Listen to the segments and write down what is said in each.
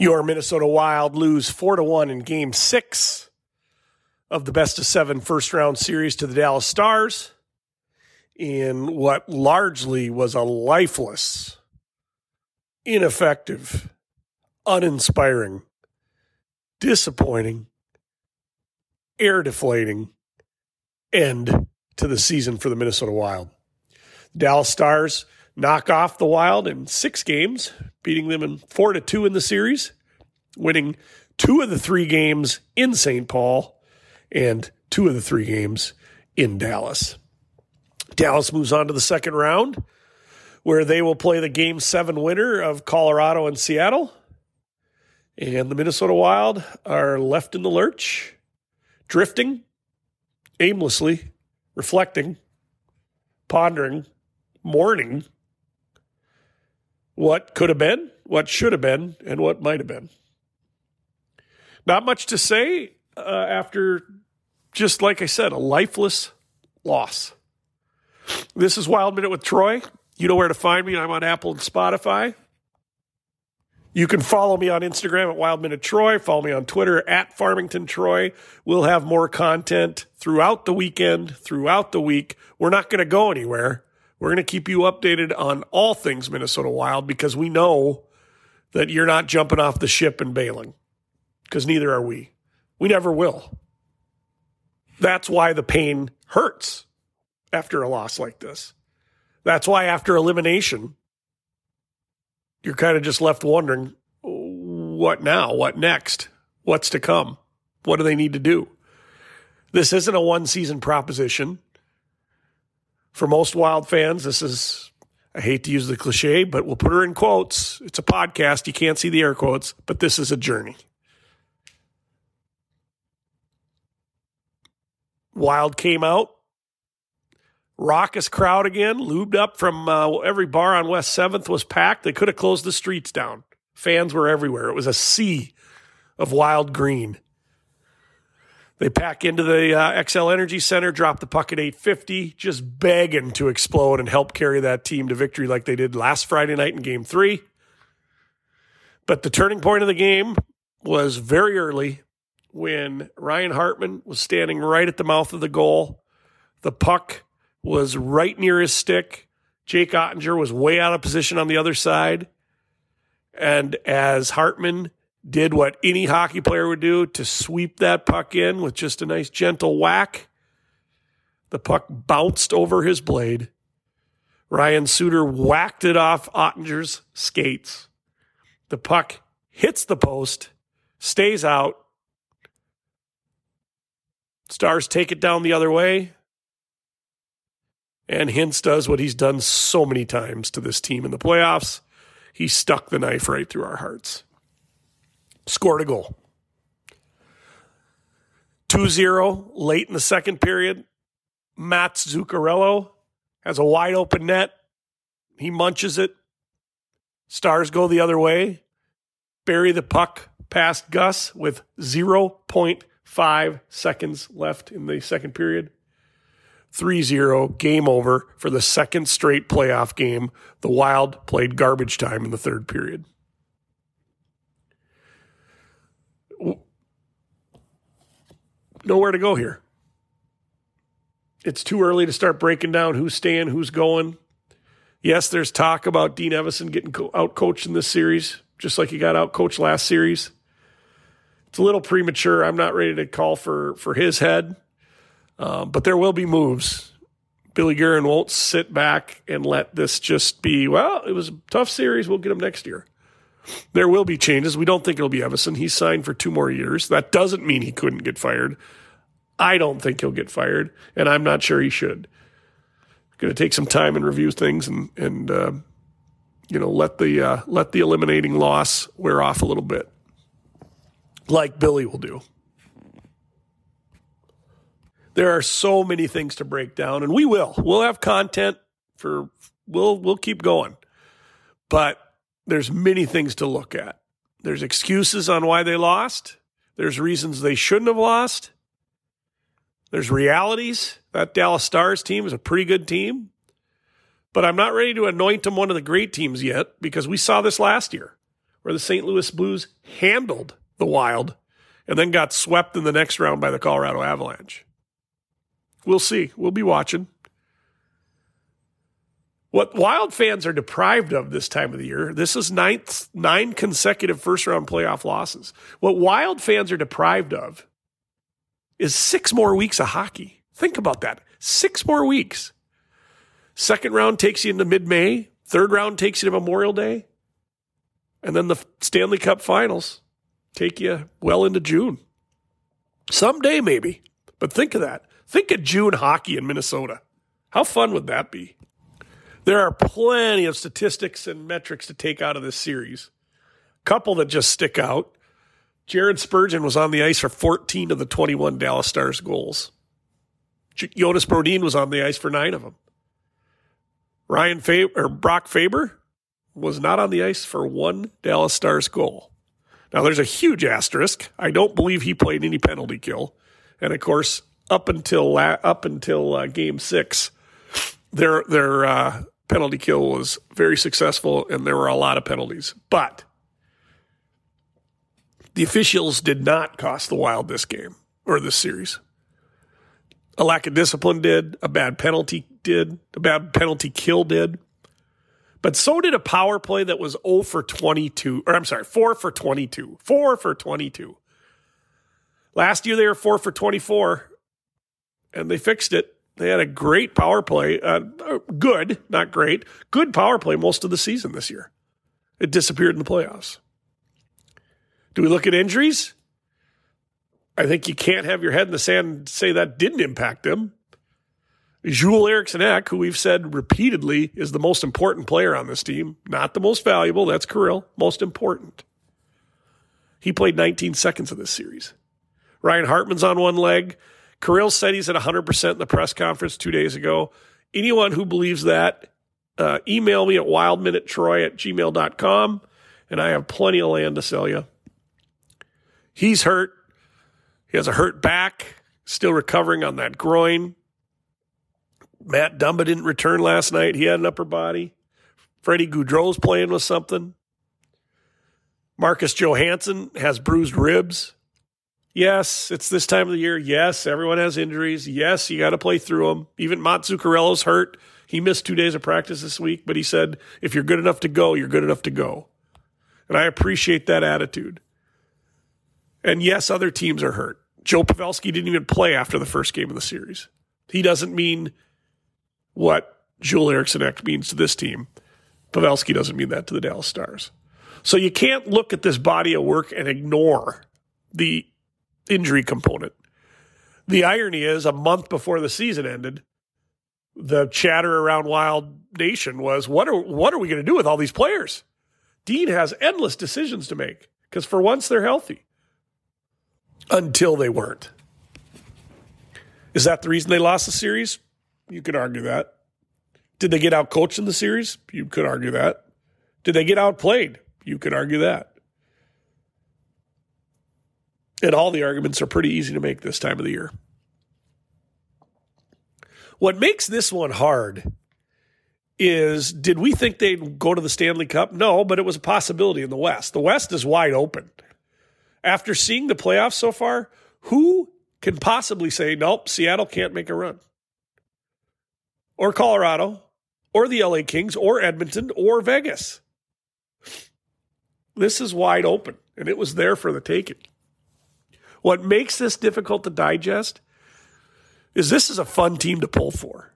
Your Minnesota Wild lose 4 to 1 in game 6 of the best of 7 first round series to the Dallas Stars in what largely was a lifeless, ineffective, uninspiring, disappointing, air deflating end to the season for the Minnesota Wild. The Dallas Stars knock off the Wild in six games, beating them in four to two in the series, winning two of the three games in St. Paul and two of the three games in Dallas. Dallas moves on to the second round, where they will play the game seven winner of Colorado and Seattle. And the Minnesota Wild are left in the lurch, drifting aimlessly, reflecting, pondering, mourning what could have been, what should have been, and what might have been. Not much to say uh, after just like I said, a lifeless loss. This is Wild Minute with Troy. You know where to find me. I'm on Apple and Spotify. You can follow me on Instagram at Wild Minute Troy. Follow me on Twitter at Farmington Troy. We'll have more content throughout the weekend, throughout the week. We're not going to go anywhere. We're going to keep you updated on all things Minnesota Wild because we know that you're not jumping off the ship and bailing because neither are we. We never will. That's why the pain hurts after a loss like this. That's why after elimination, you're kind of just left wondering what now? What next? What's to come? What do they need to do? This isn't a one season proposition for most Wild fans, this is, I hate to use the cliche, but we'll put her in quotes. It's a podcast. You can't see the air quotes, but this is a journey. Wild came out, raucous crowd again, lubed up from uh, every bar on West 7th was packed. They could have closed the streets down. Fans were everywhere. It was a sea of wild green. They pack into the uh, Xcel Energy Center, drop the puck at 850, just begging to explode and help carry that team to victory like they did last Friday night in game three. But the turning point of the game was very early when Ryan Hartman was standing right at the mouth of the goal. The puck was right near his stick. Jake Oettinger was way out of position on the other side. And as Hartman did what any hockey player would do to sweep that puck in with just a nice gentle whack. The puck bounced over his blade. Ryan Suter whacked it off Oettinger's skates. The puck hits the post, stays out. Stars take it down the other way. And Hintz does what he's done so many times to this team in the playoffs. He stuck the knife right through our hearts scored a goal. 2 0 late in the second period. Matt Zuccarello has a wide open net. He munches it. Stars go the other way. Bury the puck past Gus with 0.5 seconds left in the second period. 3 0, game over for the second straight playoff game. The Wild played garbage time in the third period. Nowhere to go here. It's too early to start breaking down who's staying, who's going. Yes, there's talk about Dean Evason getting out coached in this series, just like he got out coached last series. It's a little premature. I'm not ready to call for for his head, um, but there will be moves. Billy Guerin won't sit back and let this just be. Well, it was a tough series. We'll get him next year. There will be changes. We don't think it'll be Evason. He's signed for two more years. That doesn't mean he couldn't get fired. I don't think he'll get fired, and I'm not sure he should. Going to take some time and review things, and and uh, you know let the uh, let the eliminating loss wear off a little bit, like Billy will do. There are so many things to break down, and we will. We'll have content for. We'll we'll keep going, but there's many things to look at. There's excuses on why they lost. There's reasons they shouldn't have lost. There's realities. That Dallas Stars team is a pretty good team. But I'm not ready to anoint them one of the great teams yet because we saw this last year. where the St. Louis Blues handled the Wild and then got swept in the next round by the Colorado Avalanche. We'll see. We'll be watching. What Wild fans are deprived of this time of the year, this is ninth, nine consecutive first round playoff losses. What Wild fans are deprived of is six more weeks of hockey. Think about that. Six more weeks. Second round takes you into mid May. Third round takes you to Memorial Day. And then the Stanley Cup finals take you well into June. Someday, maybe. But think of that. Think of June hockey in Minnesota. How fun would that be? There are plenty of statistics and metrics to take out of this series. A Couple that just stick out. Jared Spurgeon was on the ice for 14 of the 21 Dallas Stars goals. Jonas Brodin was on the ice for nine of them. Ryan Faber, or Brock Faber was not on the ice for one Dallas Stars goal. Now there's a huge asterisk. I don't believe he played any penalty kill, and of course, up until up until uh, Game Six, their their uh, penalty kill was very successful, and there were a lot of penalties. But the officials did not cost the Wild this game or this series. A lack of discipline did. A bad penalty did. A bad penalty kill did. But so did a power play that was 0 for 22, or I'm sorry, 4 for 22. 4 for 22. Last year they were 4 for 24, and they fixed it. They had a great power play, uh, good, not great, good power play most of the season this year. It disappeared in the playoffs. Do we look at injuries? I think you can't have your head in the sand and say that didn't impact them. Joel Eriksson Ek, who we've said repeatedly is the most important player on this team, not the most valuable, that's Kirill, most important. He played 19 seconds of this series. Ryan Hartman's on one leg. Kirill said he's at 100% in the press conference two days ago. Anyone who believes that, uh, email me at wildminutetroy at gmail.com, and I have plenty of land to sell you. He's hurt. He has a hurt back, still recovering on that groin. Matt Dumba didn't return last night. He had an upper body. Freddie Gaudreau's playing with something. Marcus Johansson has bruised ribs. Yes, it's this time of the year. Yes, everyone has injuries. Yes, you got to play through them. Even Matt Zuccarello's hurt. He missed two days of practice this week, but he said, if you're good enough to go, you're good enough to go. And I appreciate that attitude. And yes, other teams are hurt. Joe Pavelski didn't even play after the first game of the series. He doesn't mean what Joel Eriksson Ek means to this team. Pavelski doesn't mean that to the Dallas Stars. So you can't look at this body of work and ignore the injury component. The irony is, a month before the season ended, the chatter around Wild Nation was, "What are what are we going to do with all these players?" Dean has endless decisions to make because for once they're healthy. Until they weren't. Is that the reason they lost the series? You could argue that. Did they get out coached in the series? You could argue that. Did they get outplayed? You could argue that. And all the arguments are pretty easy to make this time of the year. What makes this one hard is did we think they'd go to the Stanley Cup? No, but it was a possibility in the West. The West is wide open. After seeing the playoffs so far, who can possibly say, nope, Seattle can't make a run? Or Colorado, or the LA Kings, or Edmonton, or Vegas. This is wide open, and it was there for the taking. What makes this difficult to digest is this is a fun team to pull for.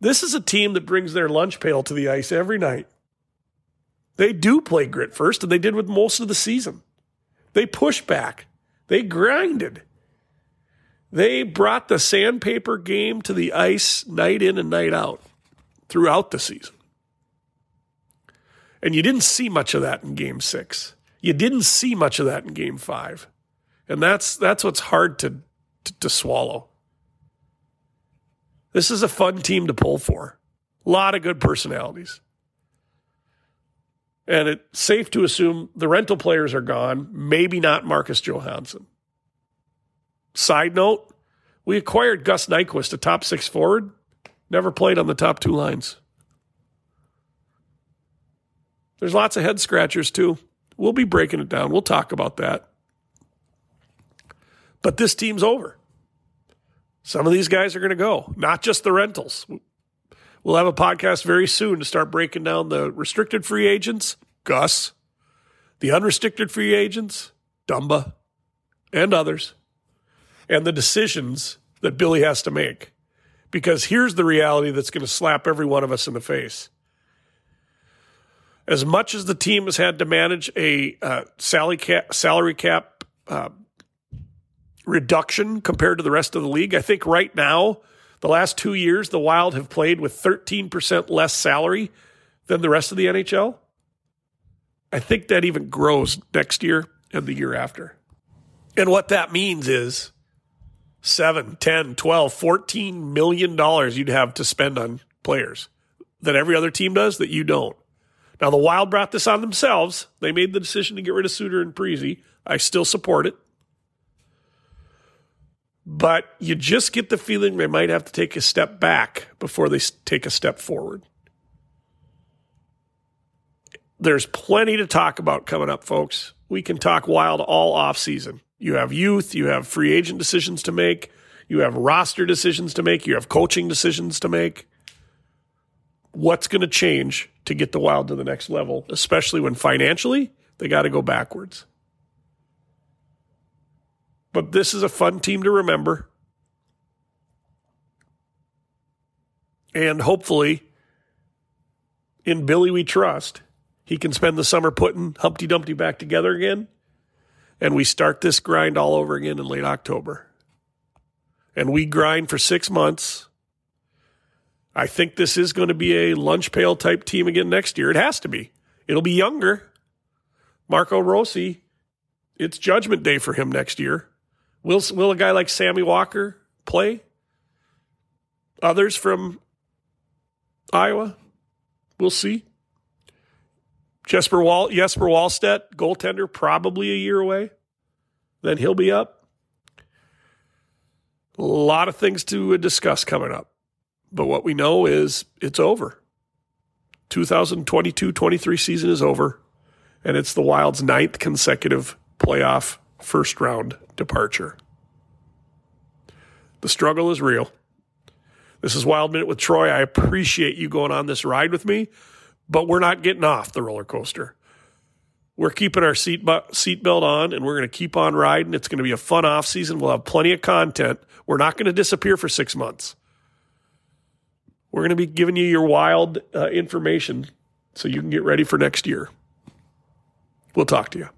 This is a team that brings their lunch pail to the ice every night. They do play grit first, and they did with most of the season. They pushed back. They grinded. They brought the sandpaper game to the ice night in and night out throughout the season. And you didn't see much of that in game six. You didn't see much of that in game five. And that's that's what's hard to, to, to swallow. This is a fun team to pull for. A lot of good personalities. And it's safe to assume the rental players are gone, maybe not Marcus Johansson. Side note, we acquired Gus Nyquist, a top six forward, never played on the top two lines. There's lots of head scratchers too. We'll be breaking it down. We'll talk about that. But this team's over. Some of these guys are going to go, not just the rentals. We'll have a podcast very soon to start breaking down the restricted free agents, Gus, the unrestricted free agents, Dumba, and others, and the decisions that Billy has to make. Because here's the reality that's going to slap every one of us in the face. As much as the team has had to manage a uh, salary cap, salary cap uh, reduction compared to the rest of the league, I think right now, the last two years, the Wild have played with 13% less salary than the rest of the NHL. I think that even grows next year and the year after. And what that means is 7, 10, 12, 14 million dollars you'd have to spend on players that every other team does that you don't. Now the Wild brought this on themselves. They made the decision to get rid of Suter and Parise. I still support it. But you just get the feeling they might have to take a step back before they take a step forward. There's plenty to talk about coming up, folks. We can talk wild all off season. You have youth, you have free agent decisions to make, you have roster decisions to make, you have coaching decisions to make. What's going to change to get the Wild to the next level, especially when financially they got to go backwards? But this is a fun team to remember. And hopefully, in Billy we trust, he can spend the summer putting Humpty Dumpty back together again and we start this grind all over again in late October. And we grind for six months. I think this is going to be a lunch pail type team again next year. It has to be. It'll be younger. Marco Rossi, it's judgment day for him next year. Will, will a guy like Sammy Walker play? Others from Iowa? We'll see. Jesper Wall, Jesper Wallstedt, goaltender, probably a year away. Then he'll be up. A lot of things to discuss coming up. But what we know is it's over. 2022 23 season is over, and it's the Wild's ninth consecutive playoff first round departure. The struggle is real. This is Wild Minute with Troy. I appreciate you going on this ride with me but we're not getting off the roller coaster. We're keeping our seat seatbelt on and we're going to keep on riding. It's going to be a fun off season. We'll have plenty of content. We're not going to disappear for six months. We're going to be giving you your wild uh, information so you can get ready for next year. We'll talk to you.